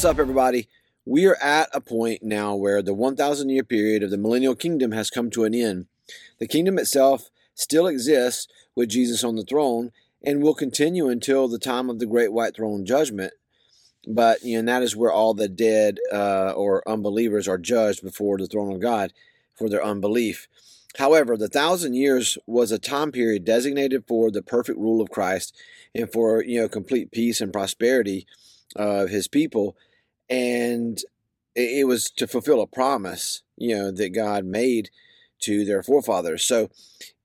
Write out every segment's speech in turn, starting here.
What's up, everybody? We are at a point now where the 1,000 year period of the millennial kingdom has come to an end. The kingdom itself still exists with Jesus on the throne and will continue until the time of the great white throne judgment. But you know, that is where all the dead uh, or unbelievers are judged before the throne of God for their unbelief. However, the thousand years was a time period designated for the perfect rule of Christ and for you know complete peace and prosperity of His people, and it was to fulfill a promise you know that God made to their forefathers. So,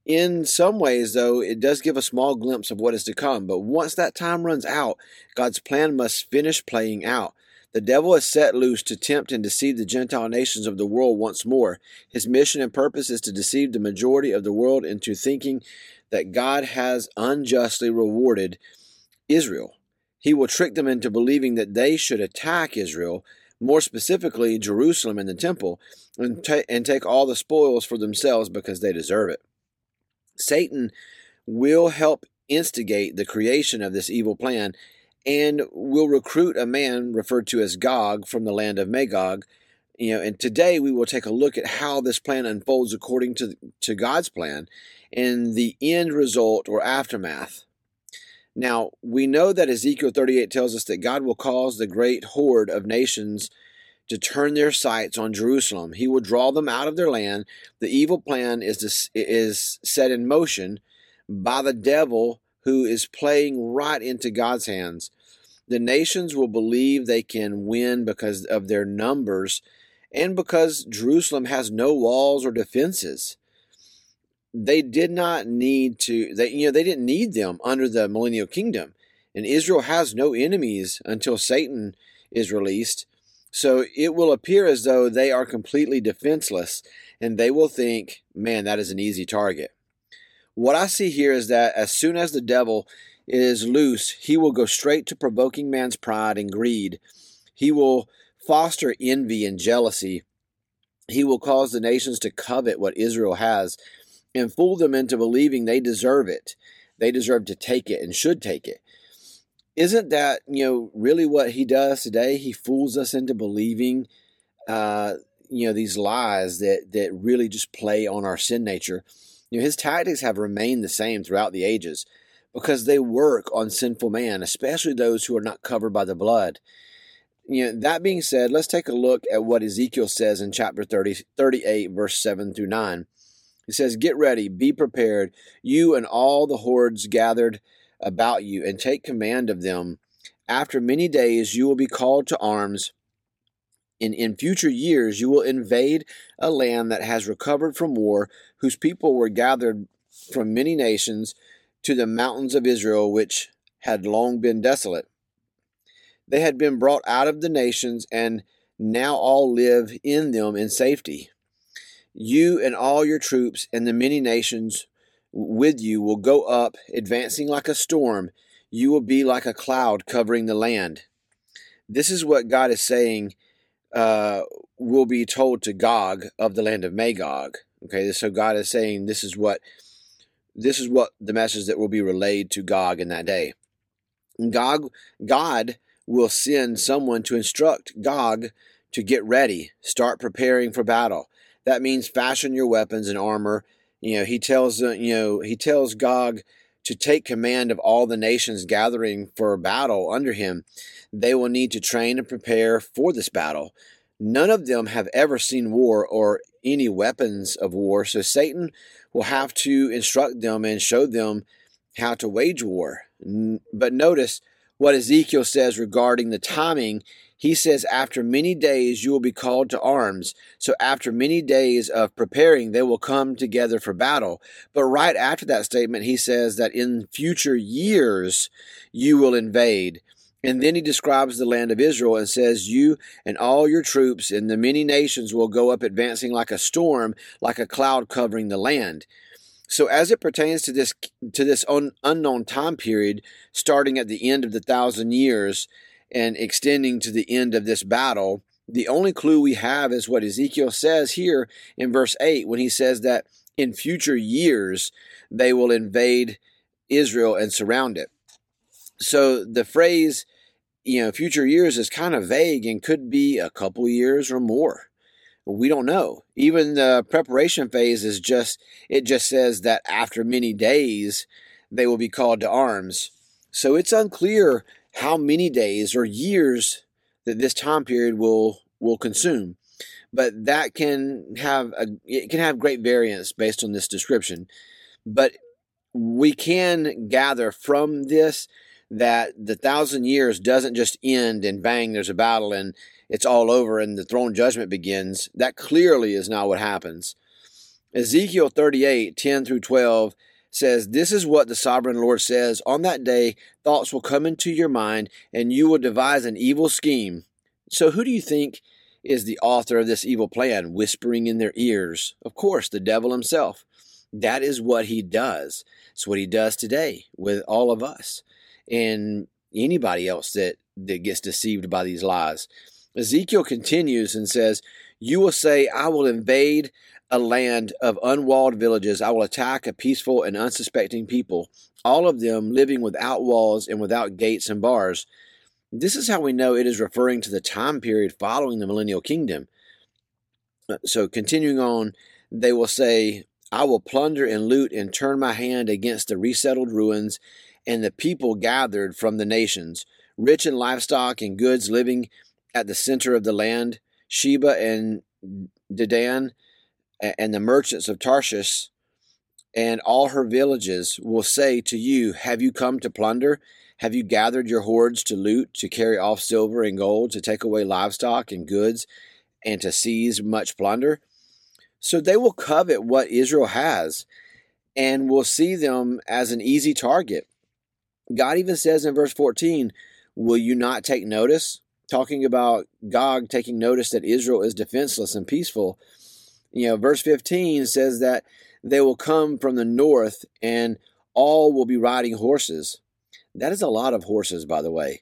in some ways, though, it does give a small glimpse of what is to come. But once that time runs out, God's plan must finish playing out. The devil is set loose to tempt and deceive the Gentile nations of the world once more. His mission and purpose is to deceive the majority of the world into thinking that God has unjustly rewarded Israel. He will trick them into believing that they should attack Israel, more specifically Jerusalem and the temple, and, ta- and take all the spoils for themselves because they deserve it. Satan will help instigate the creation of this evil plan and will recruit a man referred to as Gog from the land of Magog. You know, and today we will take a look at how this plan unfolds according to to God's plan and the end result or aftermath. Now, we know that Ezekiel 38 tells us that God will cause the great horde of nations to turn their sights on Jerusalem. He will draw them out of their land. The evil plan is is set in motion by the devil who is playing right into God's hands. The nations will believe they can win because of their numbers and because Jerusalem has no walls or defenses. They did not need to they you know they didn't need them under the millennial kingdom. And Israel has no enemies until Satan is released. So it will appear as though they are completely defenseless and they will think, man, that is an easy target. What I see here is that as soon as the devil is loose, he will go straight to provoking man's pride and greed. He will foster envy and jealousy. He will cause the nations to covet what Israel has and fool them into believing they deserve it. They deserve to take it and should take it. Isn't that, you know, really what he does today? He fools us into believing uh, you know, these lies that that really just play on our sin nature. You know, his tactics have remained the same throughout the ages because they work on sinful man, especially those who are not covered by the blood. You know, that being said, let's take a look at what Ezekiel says in chapter 30, 38, verse 7 through 9. He says, Get ready, be prepared, you and all the hordes gathered about you, and take command of them. After many days you will be called to arms. In, in future years you will invade a land that has recovered from war, whose people were gathered from many nations to the mountains of Israel, which had long been desolate. They had been brought out of the nations, and now all live in them in safety. You and all your troops and the many nations with you will go up, advancing like a storm. You will be like a cloud covering the land. This is what God is saying uh, will be told to Gog of the land of Magog. Okay, so God is saying this is what this is what the message that will be relayed to Gog in that day. Gog, God will send someone to instruct Gog to get ready, start preparing for battle. That means fashion your weapons and armor. You know, he tells uh, you know he tells Gog to take command of all the nations gathering for battle under him. They will need to train and prepare for this battle. None of them have ever seen war or any weapons of war, so Satan will have to instruct them and show them how to wage war. But notice what Ezekiel says regarding the timing. He says, After many days you will be called to arms. So, after many days of preparing, they will come together for battle. But right after that statement, he says that in future years you will invade. And then he describes the land of Israel and says, You and all your troops and the many nations will go up advancing like a storm, like a cloud covering the land. So as it pertains to this to this un, unknown time period, starting at the end of the thousand years and extending to the end of this battle, the only clue we have is what Ezekiel says here in verse 8 when he says that in future years they will invade Israel and surround it. So the phrase you know, future years is kind of vague and could be a couple years or more. We don't know. Even the preparation phase is just, it just says that after many days, they will be called to arms. So it's unclear how many days or years that this time period will will consume. But that can have a it can have great variance based on this description. But we can gather from this that the thousand years doesn't just end and bang, there's a battle and it's all over and the throne judgment begins. That clearly is not what happens. Ezekiel 38, 10 through 12 says, This is what the sovereign Lord says On that day, thoughts will come into your mind, and you will devise an evil scheme. So, who do you think is the author of this evil plan, whispering in their ears? Of course, the devil himself. That is what he does. It's what he does today with all of us and anybody else that, that gets deceived by these lies. Ezekiel continues and says, You will say, I will invade a land of unwalled villages. I will attack a peaceful and unsuspecting people, all of them living without walls and without gates and bars. This is how we know it is referring to the time period following the millennial kingdom. Uh, so, continuing on, they will say, I will plunder and loot and turn my hand against the resettled ruins and the people gathered from the nations, rich in livestock and goods living at the center of the land. Sheba and Dedan and the merchants of Tarshish and all her villages will say to you, Have you come to plunder? Have you gathered your hordes to loot, to carry off silver and gold, to take away livestock and goods, and to seize much plunder? So they will covet what Israel has and will see them as an easy target. God even says in verse 14, Will you not take notice? Talking about Gog taking notice that Israel is defenseless and peaceful. You know, verse 15 says that they will come from the north and all will be riding horses. That is a lot of horses, by the way.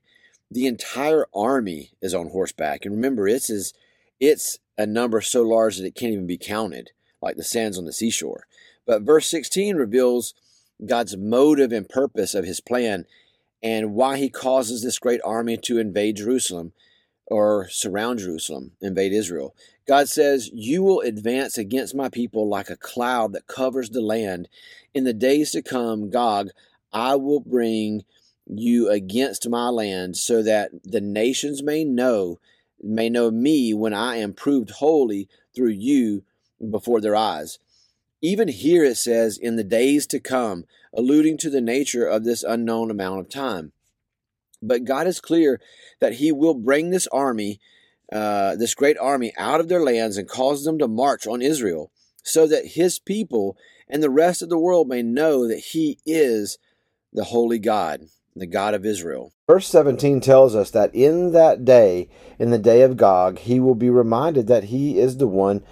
The entire army is on horseback. And remember, it's, is, it's a number so large that it can't even be counted, like the sands on the seashore. But verse 16 reveals God's motive and purpose of his plan and why he causes this great army to invade Jerusalem or surround Jerusalem, invade Israel. God says, You will advance against my people like a cloud that covers the land. In the days to come, Gog, I will bring you against my land so that the nations may know may know me when I am proved holy through you before their eyes. Even here it says, in the days to come, alluding to the nature of this unknown amount of time. But God is clear that He will bring this army, uh, this great army, out of their lands and cause them to march on Israel, so that His people and the rest of the world may know that He is the holy God, the God of Israel. Verse 17 tells us that in that day, in the day of Gog, He will be reminded that He is the one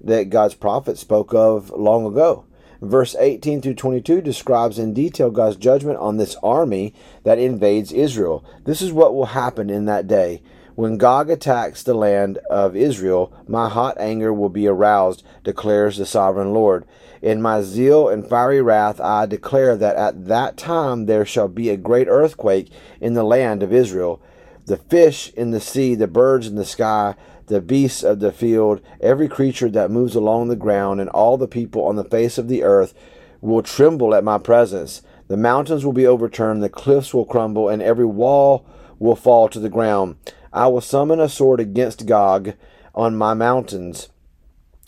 that God's prophet spoke of long ago. Verse 18 through 22 describes in detail God's judgment on this army that invades Israel. This is what will happen in that day. When Gog attacks the land of Israel, my hot anger will be aroused, declares the sovereign Lord. In my zeal and fiery wrath, I declare that at that time there shall be a great earthquake in the land of Israel. The fish in the sea, the birds in the sky, the beasts of the field, every creature that moves along the ground, and all the people on the face of the earth will tremble at my presence. The mountains will be overturned, the cliffs will crumble, and every wall will fall to the ground. I will summon a sword against Gog on my mountains,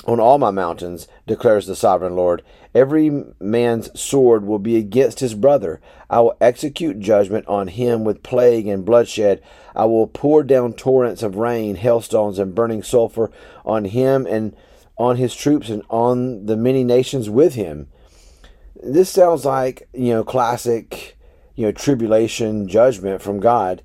on all my mountains, declares the sovereign Lord. Every man's sword will be against his brother. I will execute judgment on him with plague and bloodshed. I will pour down torrents of rain, hailstones, and burning sulfur on him and on his troops and on the many nations with him. This sounds like, you know, classic, you know, tribulation judgment from God.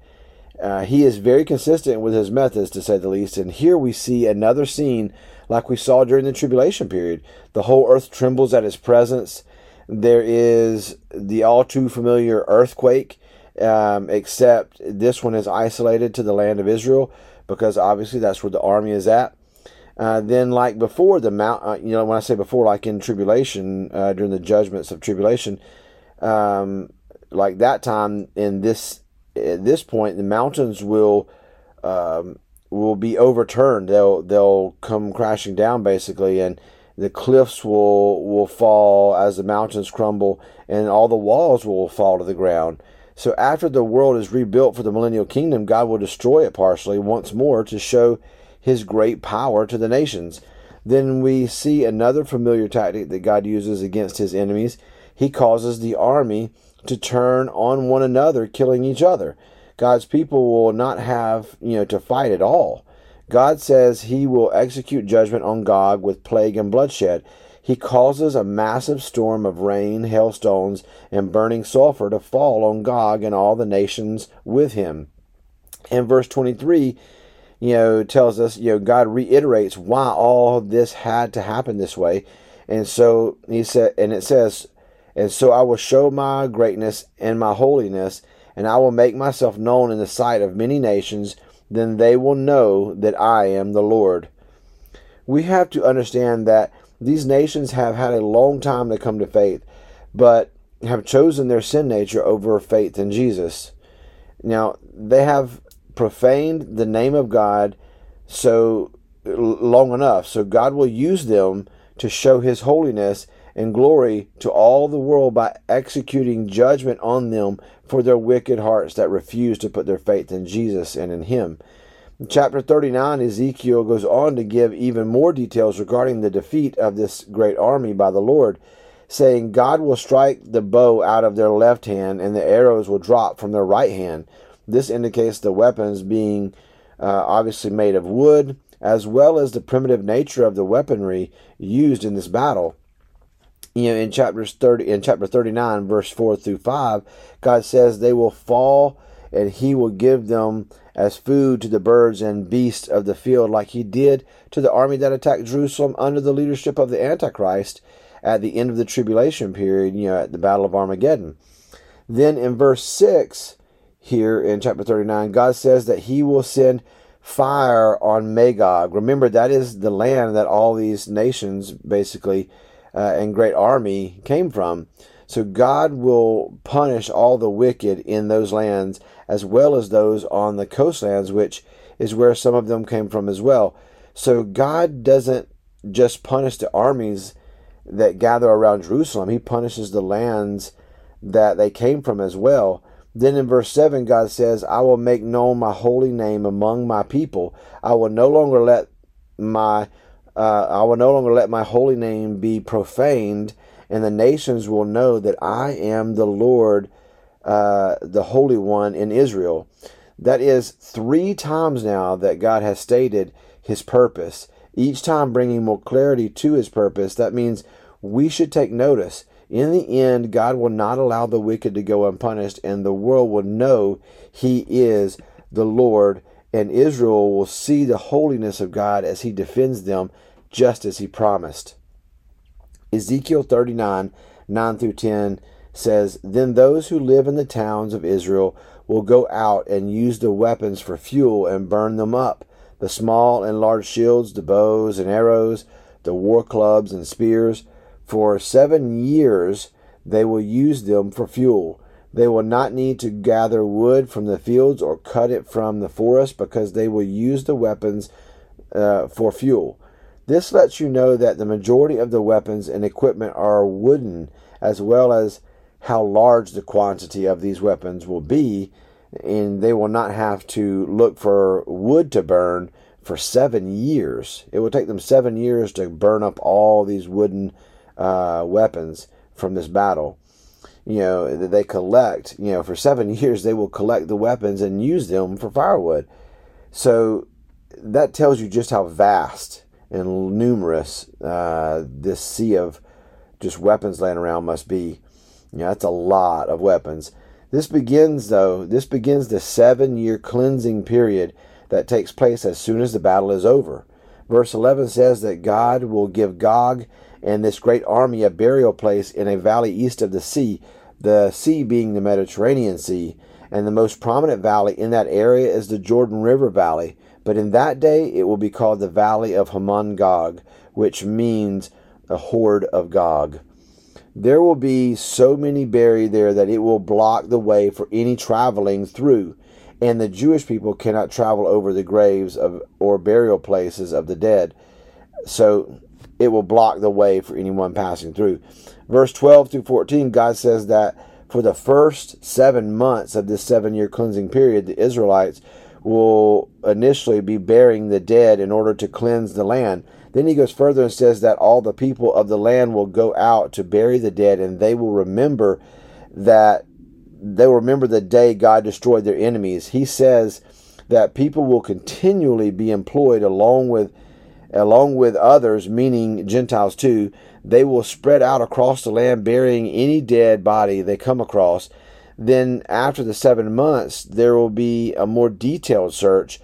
Uh, he is very consistent with his methods, to say the least. And here we see another scene like we saw during the tribulation period. The whole earth trembles at his presence. There is the all too familiar earthquake, um, except this one is isolated to the land of Israel because obviously that's where the army is at. Uh, then, like before the mount, uh, you know, when I say before, like in tribulation, uh, during the judgments of tribulation, um, like that time in this at this point, the mountains will um, will be overturned. They'll they'll come crashing down basically, and the cliffs will will fall as the mountains crumble, and all the walls will fall to the ground. So after the world is rebuilt for the millennial kingdom, God will destroy it partially once more to show His great power to the nations. Then we see another familiar tactic that God uses against His enemies. He causes the army to turn on one another, killing each other. God's people will not have, you know, to fight at all. God says he will execute judgment on Gog with plague and bloodshed. He causes a massive storm of rain, hailstones, and burning sulfur to fall on Gog and all the nations with him. And verse 23, you know, tells us, you know, God reiterates why all this had to happen this way. And so he said, and it says, and so I will show my greatness and my holiness, and I will make myself known in the sight of many nations. Then they will know that I am the Lord. We have to understand that these nations have had a long time to come to faith, but have chosen their sin nature over faith in Jesus. Now, they have profaned the name of God so long enough, so God will use them to show his holiness and glory to all the world by executing judgment on them for their wicked hearts that refuse to put their faith in Jesus and in Him. In chapter 39, Ezekiel goes on to give even more details regarding the defeat of this great army by the Lord, saying, God will strike the bow out of their left hand, and the arrows will drop from their right hand. This indicates the weapons being uh, obviously made of wood, as well as the primitive nature of the weaponry used in this battle you know in chapters 30 in chapter 39 verse 4 through 5 god says they will fall and he will give them as food to the birds and beasts of the field like he did to the army that attacked jerusalem under the leadership of the antichrist at the end of the tribulation period you know at the battle of armageddon. Then in verse 6 here in chapter 39 god says that he will send fire on magog. Remember that is the land that all these nations basically uh, and great army came from. So God will punish all the wicked in those lands as well as those on the coastlands, which is where some of them came from as well. So God doesn't just punish the armies that gather around Jerusalem, He punishes the lands that they came from as well. Then in verse 7, God says, I will make known my holy name among my people. I will no longer let my uh, I will no longer let my holy name be profaned, and the nations will know that I am the Lord, uh, the Holy One in Israel. That is three times now that God has stated his purpose, each time bringing more clarity to his purpose. That means we should take notice. In the end, God will not allow the wicked to go unpunished, and the world will know he is the Lord and Israel will see the holiness of God as he defends them just as he promised. Ezekiel 39 9 through 10 says, Then those who live in the towns of Israel will go out and use the weapons for fuel and burn them up the small and large shields, the bows and arrows, the war clubs and spears. For seven years they will use them for fuel. They will not need to gather wood from the fields or cut it from the forest because they will use the weapons uh, for fuel. This lets you know that the majority of the weapons and equipment are wooden, as well as how large the quantity of these weapons will be, and they will not have to look for wood to burn for seven years. It will take them seven years to burn up all these wooden uh, weapons from this battle you know, that they collect, you know, for seven years, they will collect the weapons and use them for firewood. So that tells you just how vast and numerous uh, this sea of just weapons laying around must be. You know, that's a lot of weapons. This begins, though, this begins the seven year cleansing period that takes place as soon as the battle is over. Verse 11 says that God will give Gog and this great army a burial place in a valley east of the sea, the sea being the Mediterranean Sea, and the most prominent valley in that area is the Jordan River Valley. But in that day it will be called the Valley of Hamon Gog, which means a horde of Gog. There will be so many buried there that it will block the way for any traveling through, and the Jewish people cannot travel over the graves of or burial places of the dead. So it will block the way for anyone passing through. Verse 12 through 14, God says that for the first seven months of this seven year cleansing period, the Israelites will initially be burying the dead in order to cleanse the land. Then he goes further and says that all the people of the land will go out to bury the dead and they will remember that they will remember the day God destroyed their enemies. He says that people will continually be employed along with along with others, meaning Gentiles too. They will spread out across the land, burying any dead body they come across. Then, after the seven months, there will be a more detailed search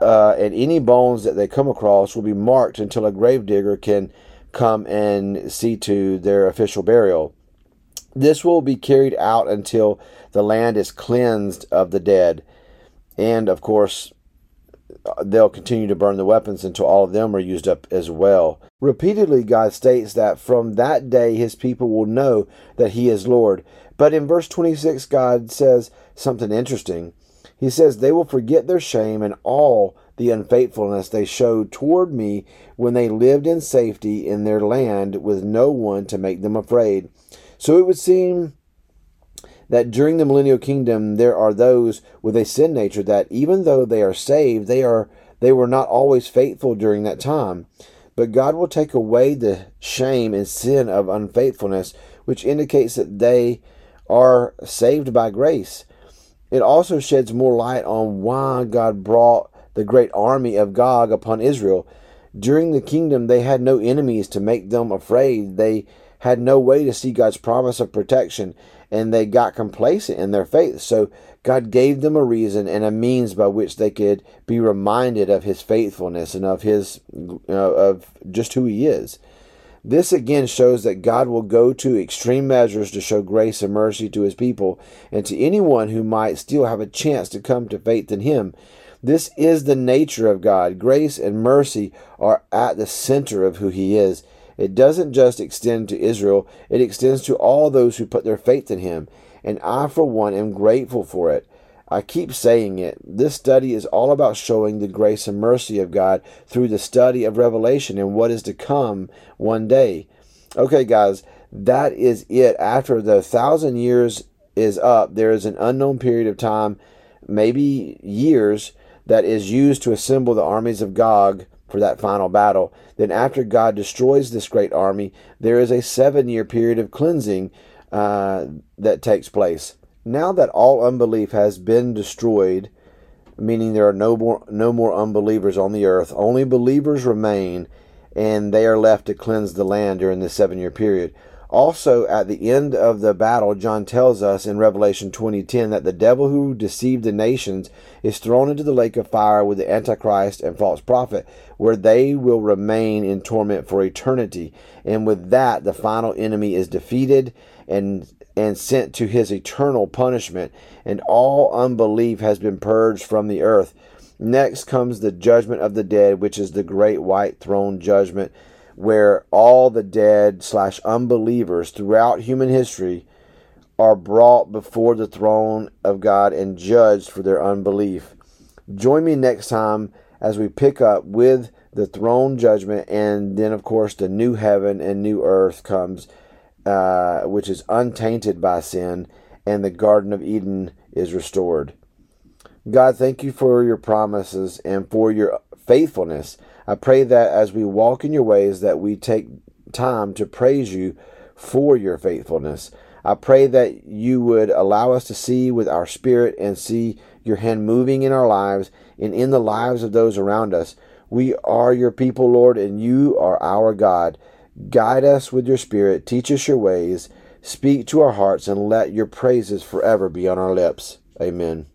uh, and any bones that they come across will be marked until a gravedigger can come and see to their official burial. This will be carried out until the land is cleansed of the dead. And of course, they'll continue to burn the weapons until all of them are used up as well. Repeatedly, God states that from that day his people will know that he is Lord. But in verse 26, God says something interesting. He says, They will forget their shame and all the unfaithfulness they showed toward me when they lived in safety in their land with no one to make them afraid. So it would seem that during the millennial kingdom there are those with a sin nature that even though they are saved, they are they were not always faithful during that time. But God will take away the shame and sin of unfaithfulness, which indicates that they are saved by grace. It also sheds more light on why God brought the great army of Gog upon Israel. During the kingdom, they had no enemies to make them afraid. They had no way to see God's promise of protection, and they got complacent in their faith. So God gave them a reason and a means by which they could be reminded of His faithfulness and of His uh, of just who He is. This again shows that God will go to extreme measures to show grace and mercy to his people and to anyone who might still have a chance to come to faith in him. This is the nature of God. Grace and mercy are at the center of who he is. It doesn't just extend to Israel, it extends to all those who put their faith in him. And I, for one, am grateful for it. I keep saying it. This study is all about showing the grace and mercy of God through the study of Revelation and what is to come one day. Okay, guys, that is it. After the thousand years is up, there is an unknown period of time, maybe years, that is used to assemble the armies of Gog for that final battle. Then, after God destroys this great army, there is a seven year period of cleansing uh, that takes place now that all unbelief has been destroyed, meaning there are no more no more unbelievers on the earth, only believers remain, and they are left to cleanse the land during this seven year period. Also, at the end of the battle, John tells us in Revelation 20:10 that the devil who deceived the nations is thrown into the lake of fire with the Antichrist and false prophet, where they will remain in torment for eternity. And with that, the final enemy is defeated and and sent to his eternal punishment, and all unbelief has been purged from the earth. Next comes the judgment of the dead, which is the great white throne judgment, where all the dead slash unbelievers throughout human history are brought before the throne of God and judged for their unbelief. Join me next time as we pick up with the throne judgment, and then, of course, the new heaven and new earth comes uh, which is untainted by sin, and the Garden of Eden is restored. God, thank you for your promises and for your faithfulness. I pray that as we walk in your ways, that we take time to praise you for your faithfulness. I pray that you would allow us to see with our spirit and see your hand moving in our lives and in the lives of those around us. We are your people, Lord, and you are our God. Guide us with your Spirit, teach us your ways, speak to our hearts, and let your praises forever be on our lips. Amen.